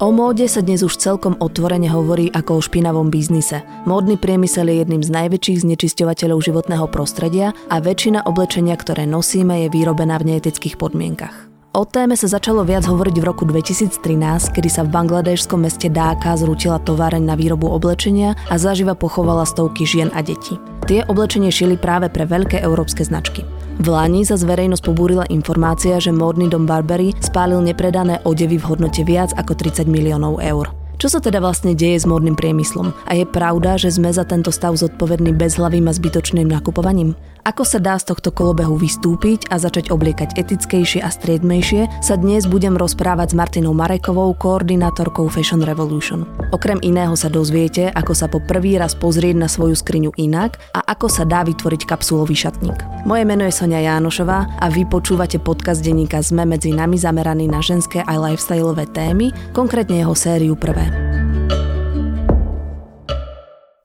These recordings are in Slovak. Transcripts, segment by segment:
O móde sa dnes už celkom otvorene hovorí ako o špinavom biznise. Módny priemysel je jedným z najväčších znečisťovateľov životného prostredia a väčšina oblečenia, ktoré nosíme, je vyrobená v neetických podmienkach. O téme sa začalo viac hovoriť v roku 2013, kedy sa v bangladéšskom meste Dáka zrútila továreň na výrobu oblečenia a zaživa pochovala stovky žien a detí. Tie oblečenie šili práve pre veľké európske značky. V Lani sa verejnosť pobúrila informácia, že módny dom Barbary spálil nepredané odevy v hodnote viac ako 30 miliónov eur. Čo sa teda vlastne deje s módnym priemyslom? A je pravda, že sme za tento stav zodpovední bezhlavým a zbytočným nakupovaním? Ako sa dá z tohto kolobehu vystúpiť a začať obliekať etickejšie a striedmejšie, sa dnes budem rozprávať s Martinou Marekovou, koordinátorkou Fashion Revolution. Okrem iného sa dozviete, ako sa po prvý raz pozrieť na svoju skriňu inak a ako sa dá vytvoriť kapsulový šatník. Moje meno je Sonia Jánošová a vy počúvate podcast denníka ZME medzi nami zameraný na ženské aj lifestyleové témy, konkrétne jeho sériu prvé.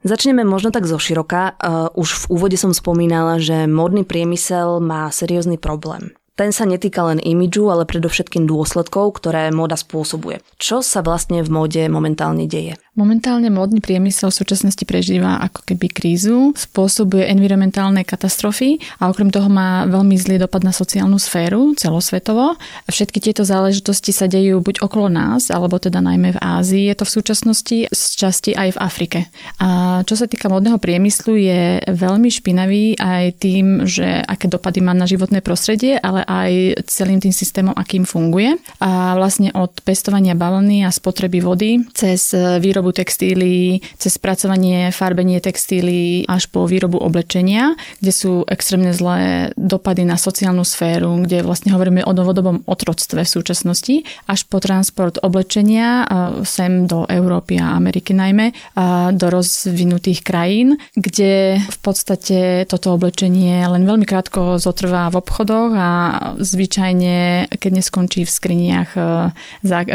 Začneme možno tak zo široka. Uh, už v úvode som spomínala, že módny priemysel má seriózny problém. Ten sa netýka len imidžu, ale predovšetkým dôsledkov, ktoré móda spôsobuje. Čo sa vlastne v móde momentálne deje? Momentálne módny priemysel v súčasnosti prežíva ako keby krízu, spôsobuje environmentálne katastrofy a okrem toho má veľmi zlý dopad na sociálnu sféru celosvetovo. Všetky tieto záležitosti sa dejú buď okolo nás, alebo teda najmä v Ázii je to v súčasnosti, z časti aj v Afrike. A čo sa týka módneho priemyslu, je veľmi špinavý aj tým, že aké dopady má na životné prostredie, ale aj celým tým systémom, akým funguje. A vlastne od pestovania balóny a spotreby vody cez výrobu textílií, cez spracovanie, farbenie textílií až po výrobu oblečenia, kde sú extrémne zlé dopady na sociálnu sféru, kde vlastne hovoríme o novodobom otroctve v súčasnosti, až po transport oblečenia sem do Európy a Ameriky najmä, a do rozvinutých krajín, kde v podstate toto oblečenie len veľmi krátko zotrvá v obchodoch a zvyčajne, keď neskončí v skriniach e,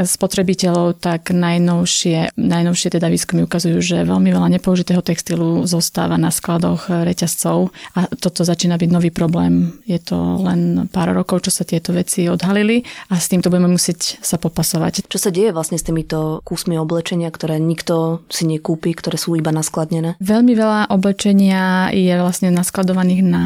spotrebiteľov, tak najnovšie, najnovšie teda výskumy ukazujú, že veľmi veľa nepoužitého textilu zostáva na skladoch reťazcov a toto začína byť nový problém. Je to len pár rokov, čo sa tieto veci odhalili a s týmto budeme musieť sa popasovať. Čo sa deje vlastne s týmito kusmi oblečenia, ktoré nikto si nekúpi, ktoré sú iba naskladnené? Veľmi veľa oblečenia je vlastne naskladovaných na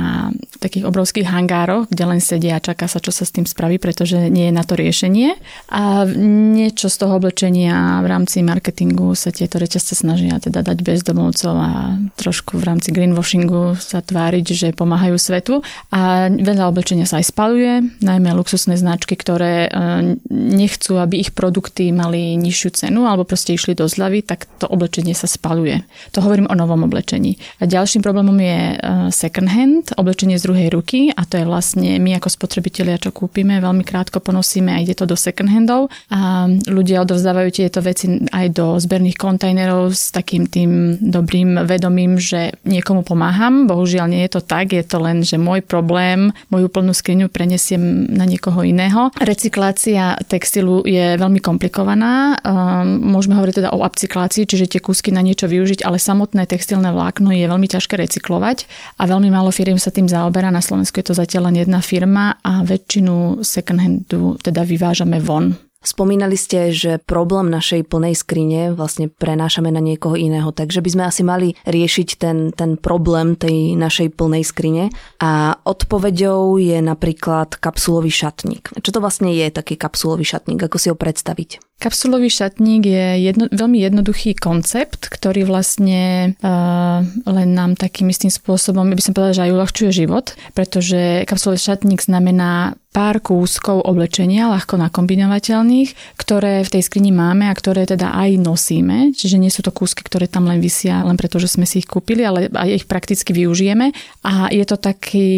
takých obrovských hangároch, kde len sedia čaká sa, čo sa s tým spraví, pretože nie je na to riešenie. A niečo z toho oblečenia v rámci marketingu sa tieto reťazce snažia teda dať bezdomovcov a trošku v rámci greenwashingu sa tváriť, že pomáhajú svetu. A veľa oblečenia sa aj spaluje, najmä luxusné značky, ktoré e, nechcú, aby ich produkty mali nižšiu cenu alebo proste išli do zľavy, tak to oblečenie sa spaluje. To hovorím o novom oblečení. A ďalším problémom je e, second hand, oblečenie z druhej ruky a to je vlastne my ako spotrebitelia, čo kúpime, veľmi krátko ponosíme a ide to do second handov a ľudia odovzdávajú tieto veci aj do zberných kontajnerov s takým tým dobrým vedomím, že niekomu pomáham. Bohužiaľ nie je to tak, je to len, že môj problém, moju plnú skriňu prenesiem na niekoho iného. Recyklácia textilu je veľmi komplikovaná. Ehm, môžeme hovoriť teda o upcyklácii, čiže tie kúsky na niečo využiť, ale samotné textilné vlákno je veľmi ťažké recyklovať a veľmi málo firiem sa tým zaoberá. Na Slovensku je to zatiaľ len jedna firma a väčšinu second handu teda vyvážame von. Spomínali ste, že problém našej plnej skrine vlastne prenášame na niekoho iného, takže by sme asi mali riešiť ten, ten problém tej našej plnej skrine a odpoveďou je napríklad kapsulový šatník. Čo to vlastne je taký kapsulový šatník? Ako si ho predstaviť? Kapsulový šatník je jedno, veľmi jednoduchý koncept, ktorý vlastne uh, len nám takým istým spôsobom, by som povedala, že aj uľahčuje život, pretože kapsulový šatník znamená pár kúskov oblečenia, ľahko nakombinovateľných, ktoré v tej skrini máme a ktoré teda aj nosíme. Čiže nie sú to kúsky, ktoré tam len vysia len preto, že sme si ich kúpili, ale aj ich prakticky využijeme. A je to taký,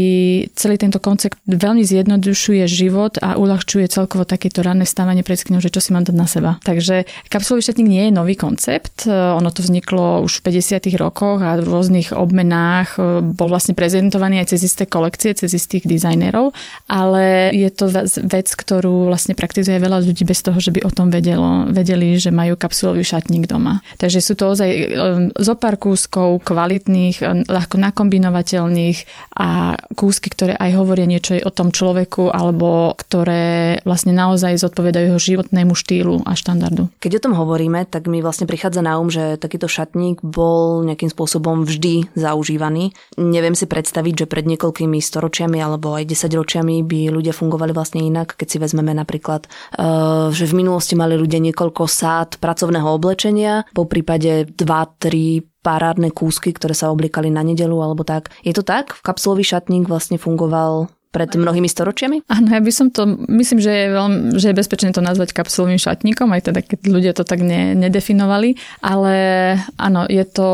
celý tento koncept veľmi zjednodušuje život a uľahčuje celkovo takéto ranné stávanie pred skrinou, že čo si mám dať na seba. Takže kapsulový šatník nie je nový koncept. Ono to vzniklo už v 50. rokoch a v rôznych obmenách bol vlastne prezentovaný aj cez isté kolekcie, cez istých dizajnerov, ale je to vec, ktorú vlastne praktizuje veľa ľudí bez toho, že by o tom vedelo, vedeli, že majú kapsulový šatník doma. Takže sú to ozaj zo pár kúskov kvalitných, ľahko nakombinovateľných a kúsky, ktoré aj hovoria niečo o tom človeku alebo ktoré vlastne naozaj zodpovedajú jeho životnému štýlu a štandardu. Keď o tom hovoríme, tak mi vlastne prichádza na um, že takýto šatník bol nejakým spôsobom vždy zaužívaný. Neviem si predstaviť, že pred niekoľkými storočiami alebo aj desaťročiami by ľudia fungovali vlastne inak, keď si vezmeme napríklad, eh, že v minulosti mali ľudia niekoľko sád pracovného oblečenia, po prípade 2-3 parádne kúsky, ktoré sa oblikali na nedelu alebo tak. Je to tak? Kapsulový šatník vlastne fungoval pred mnohými storočiami? Áno, ja by som to, myslím, že je, veľmi, že je bezpečné to nazvať kapsulovým šatníkom, aj teda keď ľudia to tak ne, nedefinovali, ale áno, je to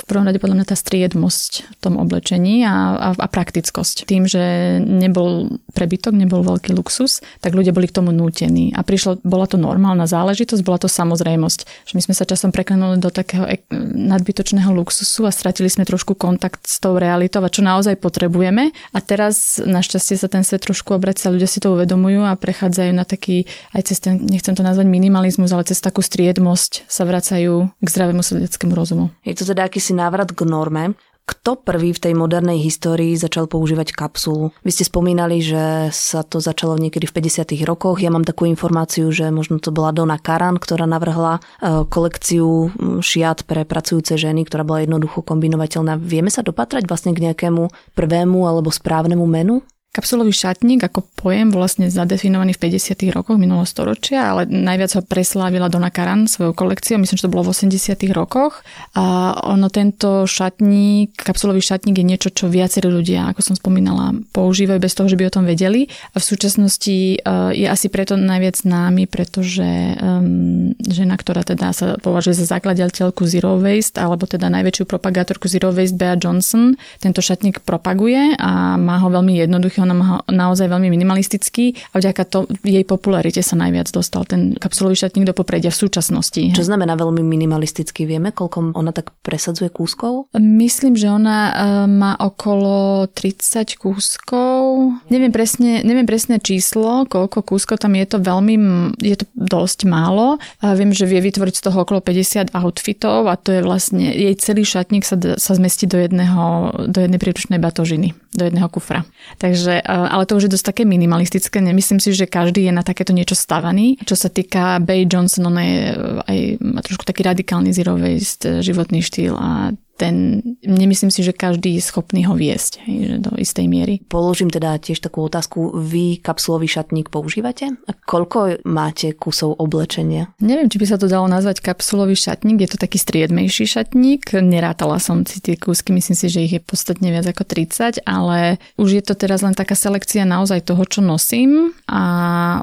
v prvom rade podľa mňa tá striedmosť v tom oblečení a, a, a praktickosť. Tým, že nebol prebytok, nebol veľký luxus, tak ľudia boli k tomu nútení a prišlo, bola to normálna záležitosť, bola to samozrejmosť. Že my sme sa časom preklenuli do takého nadbytočného luxusu a stratili sme trošku kontakt s tou realitou a čo naozaj potrebujeme. A teraz našťastie našťastie sa ten svet trošku obracia, ľudia si to uvedomujú a prechádzajú na taký, aj cez ten, nechcem to nazvať minimalizmus, ale cez takú striedmosť sa vracajú k zdravému svedeckému rozumu. Je to teda akýsi návrat k norme. Kto prvý v tej modernej histórii začal používať kapsulu? Vy ste spomínali, že sa to začalo niekedy v 50. rokoch. Ja mám takú informáciu, že možno to bola Dona Karan, ktorá navrhla e, kolekciu šiat pre pracujúce ženy, ktorá bola jednoducho kombinovateľná. Vieme sa dopatrať vlastne k nejakému prvému alebo správnemu menu? Kapsulový šatník ako pojem vlastne zadefinovaný v 50. rokoch minulého storočia, ale najviac ho preslávila Dona Karan svojou kolekciou, myslím, že to bolo v 80. rokoch. A ono tento šatník, kapsulový šatník je niečo, čo viacerí ľudia, ako som spomínala, používajú bez toho, že by o tom vedeli. A v súčasnosti e, je asi preto najviac známy, pretože um, žena, ktorá teda sa považuje za zakladateľku Zero Waste, alebo teda najväčšiu propagátorku Zero Waste, Bea Johnson, tento šatník propaguje a má ho veľmi jednoduchý ona má naozaj veľmi minimalistický a vďaka to jej popularite sa najviac dostal ten kapsulový šatník do popredia v súčasnosti. Čo znamená veľmi minimalistický? Vieme, koľko ona tak presadzuje kúskov? Myslím, že ona e, má okolo 30 kúskov. Neviem presne, neviem presne číslo, koľko kúskov tam je to veľmi, je to dosť málo. Viem, že vie vytvoriť z toho okolo 50 outfitov a to je vlastne, jej celý šatník sa, sa zmestí do jedného, do jednej príručnej batožiny, do jedného kufra. Takže ale to už je dosť také minimalistické. Nemyslím si, že každý je na takéto niečo stavaný. Čo sa týka Bay Johnson, ona je aj má trošku taký radikálny zero waste životný štýl a ten, nemyslím si, že každý je schopný ho viesť hej, že do istej miery. Položím teda tiež takú otázku. Vy kapsulový šatník používate? A koľko máte kusov oblečenia? Neviem, či by sa to dalo nazvať kapsulový šatník. Je to taký striedmejší šatník. Nerátala som si tie kúsky, myslím si, že ich je podstatne viac ako 30, ale už je to teraz len taká selekcia naozaj toho, čo nosím a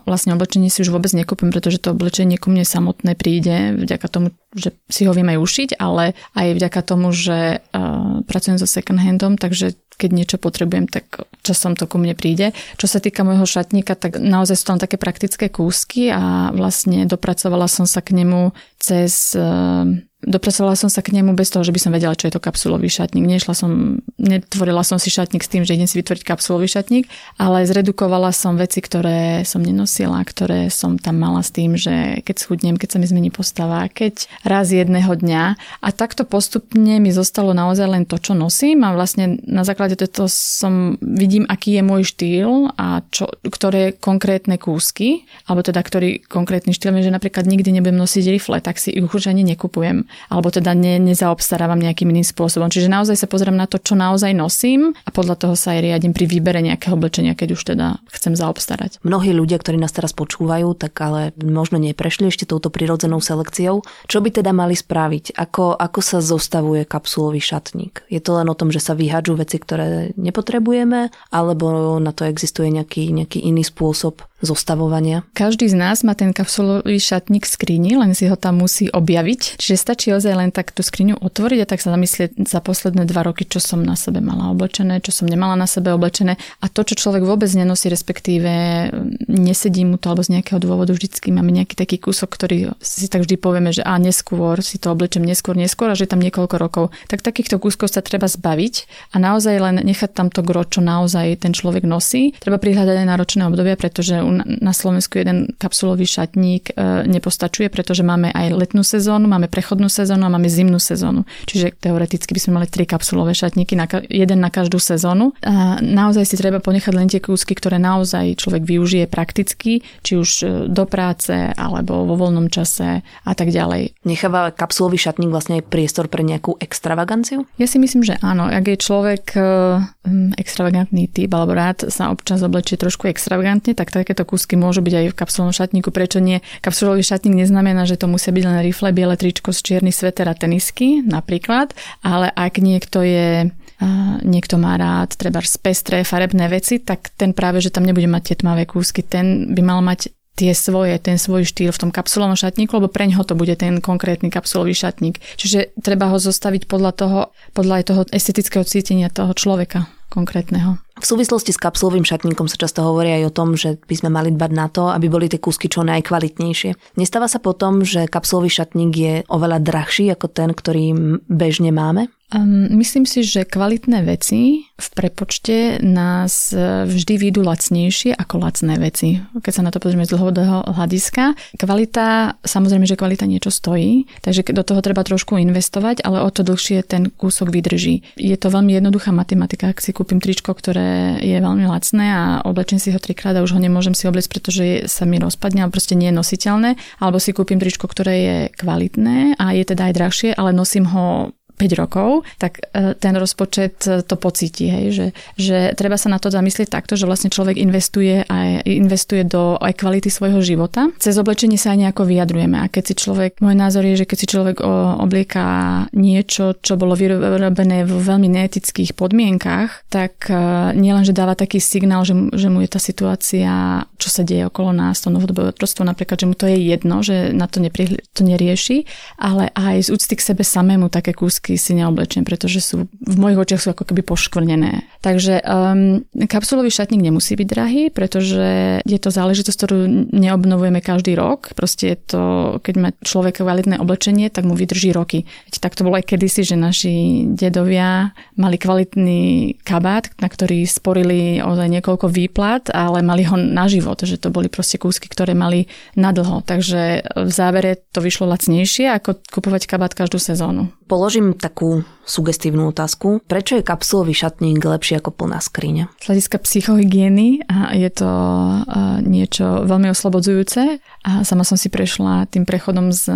vlastne oblečenie si už vôbec nekúpim, pretože to oblečenie ku mne samotné príde vďaka tomu, že si ho viem aj ušiť, ale aj vďaka tomu, že uh, pracujem so second handom, takže keď niečo potrebujem, tak časom to ku mne príde. Čo sa týka môjho šatníka, tak naozaj sú tam také praktické kúsky a vlastne dopracovala som sa k nemu cez uh, Dopracovala som sa k nemu bez toho, že by som vedela, čo je to kapsulový šatník. Nešla som, netvorila som si šatník s tým, že idem si vytvoriť kapsulový šatník, ale zredukovala som veci, ktoré som nenosila, ktoré som tam mala s tým, že keď schudnem, keď sa mi zmení postava, keď raz jedného dňa. A takto postupne mi zostalo naozaj len to, čo nosím a vlastne na základe toho som vidím, aký je môj štýl a čo, ktoré konkrétne kúsky, alebo teda ktorý konkrétny štýl, že napríklad nikdy nebudem nosiť rifle, tak si ich už ani nekupujem alebo teda ne, nezaobstarávam nejakým iným spôsobom. Čiže naozaj sa pozriem na to, čo naozaj nosím a podľa toho sa aj riadím pri výbere nejakého oblečenia, keď už teda chcem zaobstarať. Mnohí ľudia, ktorí nás teraz počúvajú, tak ale možno neprešli ešte touto prirodzenou selekciou. Čo by teda mali spraviť? Ako, ako sa zostavuje kapsulový šatník? Je to len o tom, že sa vyhadžú veci, ktoré nepotrebujeme, alebo na to existuje nejaký, nejaký iný spôsob zostavovania? Každý z nás má ten kapsulový šatník v skrini, len si ho tam musí objaviť. Čiže stačí ozaj len tak tú skriňu otvoriť a tak sa zamyslieť za posledné dva roky, čo som na sebe mala oblečené, čo som nemala na sebe oblečené. A to, čo človek vôbec nenosí, respektíve nesedí mu to, alebo z nejakého dôvodu vždycky máme nejaký taký kúsok, ktorý si tak vždy povieme, že a neskôr si to oblečem neskôr, neskôr a že tam niekoľko rokov. Tak takýchto kúskov sa treba zbaviť a naozaj len nechať tam to gro, čo naozaj ten človek nosí. Treba prihľadať aj náročné obdobia, pretože na Slovensku jeden kapsulový šatník e, nepostačuje, pretože máme aj letnú sezónu, máme prechodnú sezónu a máme zimnú sezónu. Čiže teoreticky by sme mali tri kapsulové šatníky, na, jeden na každú sezónu. A naozaj si treba ponechať len tie kúsky, ktoré naozaj človek využije prakticky, či už e, do práce alebo vo voľnom čase a tak ďalej. Necháva kapsulový šatník vlastne aj priestor pre nejakú extravaganciu? Ja si myslím, že áno. Ak je človek e, extravagantný typ alebo rád sa občas oblečie trošku extravagantne, tak takéto kúsky môžu byť aj v kapsulovom šatníku. Prečo nie? Kapsulový šatník neznamená, že to musia byť len rifle, biele tričko z čierny sveter a tenisky napríklad, ale ak niekto je niekto má rád treba z pestré farebné veci, tak ten práve, že tam nebude mať tie tmavé kúsky, ten by mal mať tie svoje, ten svoj štýl v tom kapsulovom šatníku, lebo preň ho to bude ten konkrétny kapsulový šatník. Čiže treba ho zostaviť podľa toho, podľa aj toho estetického cítenia toho človeka konkrétneho. V súvislosti s kapsulovým šatníkom sa často hovorí aj o tom, že by sme mali dbať na to, aby boli tie kúsky čo najkvalitnejšie. Nestáva sa potom, že kapsulový šatník je oveľa drahší ako ten, ktorý bežne máme? Um, myslím si, že kvalitné veci v prepočte nás e, vždy výjdu lacnejšie ako lacné veci. Keď sa na to pozrieme z dlhodobého hľadiska. Kvalita, samozrejme, že kvalita niečo stojí, takže do toho treba trošku investovať, ale o to dlhšie ten kúsok vydrží. Je to veľmi jednoduchá matematika, ak si kúpim tričko, ktoré je veľmi lacné a oblečím si ho trikrát a už ho nemôžem si obliecť, pretože sa mi rozpadne a proste nie je nositeľné, alebo si kúpim tričko, ktoré je kvalitné a je teda aj drahšie, ale nosím ho 5 rokov, tak e, ten rozpočet e, to pocíti, hej, že, že treba sa na to zamyslieť takto, že vlastne človek investuje aj investuje do aj kvality svojho života. Cez oblečenie sa aj nejako vyjadrujeme a keď si človek, môj názor je, že keď si človek oblieká niečo, čo bolo vyrobené v veľmi neetických podmienkach, tak e, nielen, že dáva taký signál, že, že mu je tá situácia, čo sa deje okolo nás, to novodobé otrostvo napríklad, že mu to je jedno, že na to, nepri, to nerieši, ale aj z úcty k sebe samému také kúsky blízky si neoblečiem, pretože sú v mojich očiach sú ako keby poškvrnené. Takže um, kapsulový šatník nemusí byť drahý, pretože je to záležitosť, ktorú neobnovujeme každý rok. Proste je to, keď má človek kvalitné oblečenie, tak mu vydrží roky. Veď tak to bolo aj kedysi, že naši dedovia mali kvalitný kabát, na ktorý sporili ozaj niekoľko výplat, ale mali ho na život, že to boli proste kúsky, ktoré mali na dlho. Takže v závere to vyšlo lacnejšie, ako kupovať kabát každú sezónu. Položím takú sugestívnu otázku. Prečo je kapsulový šatník lepší ako plná skriňa? Z hľadiska psychohygieny je to niečo veľmi oslobodzujúce a sama som si prešla tým prechodom z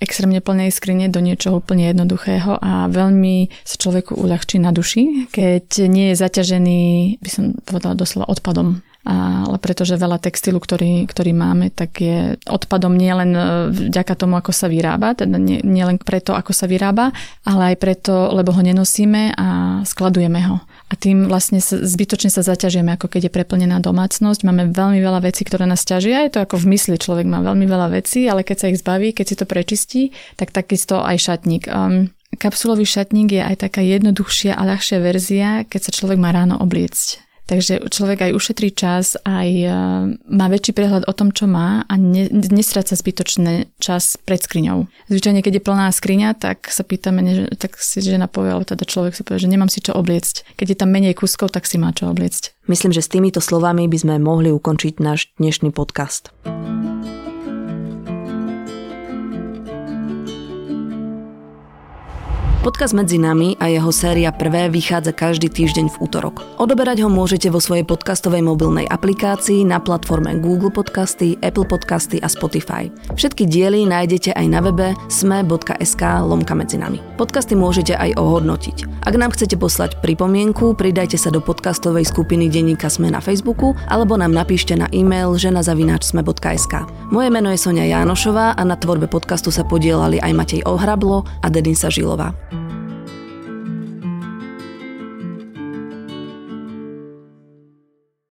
extrémne plnej skrine do niečoho úplne jednoduchého a veľmi sa človeku uľahčí na duši, keď nie je zaťažený, by som povedala doslova odpadom ale pretože veľa textilu, ktorý, ktorý máme, tak je odpadom nielen e, vďaka tomu, ako sa vyrába, teda nielen nie preto, ako sa vyrába, ale aj preto, lebo ho nenosíme a skladujeme ho. A tým vlastne zbytočne sa zaťažujeme, ako keď je preplnená domácnosť. Máme veľmi veľa vecí, ktoré nás ťažia. Je to ako v mysli, človek má veľmi veľa vecí, ale keď sa ich zbaví, keď si to prečistí, tak takisto aj šatník. Um, kapsulový šatník je aj taká jednoduchšia a ľahšia verzia, keď sa človek má ráno obliecť. Takže človek aj ušetrí čas, aj e, má väčší prehľad o tom, čo má a ne, nestráca zbytočný čas pred skriňou. Zvyčajne, keď je plná skriňa, tak sa pýtame, tak si žena povie, alebo teda človek si povie, že nemám si čo obliecť. Keď je tam menej kuskov, tak si má čo obliecť. Myslím, že s týmito slovami by sme mohli ukončiť náš dnešný podcast. Podcast Medzi nami a jeho séria Prvé vychádza každý týždeň v útorok. Odoberať ho môžete vo svojej podcastovej mobilnej aplikácii na platforme Google Podcasty, Apple Podcasty a Spotify. Všetky diely nájdete aj na webe sme.sk lomka medzi nami. Podcasty môžete aj ohodnotiť. Ak nám chcete poslať pripomienku, pridajte sa do podcastovej skupiny Denníka Sme na Facebooku alebo nám napíšte na e-mail ženazavináčsme.sk. Moje meno je Sonia Jánošová a na tvorbe podcastu sa podielali aj Matej Ohrablo a Dedinsa Žilová.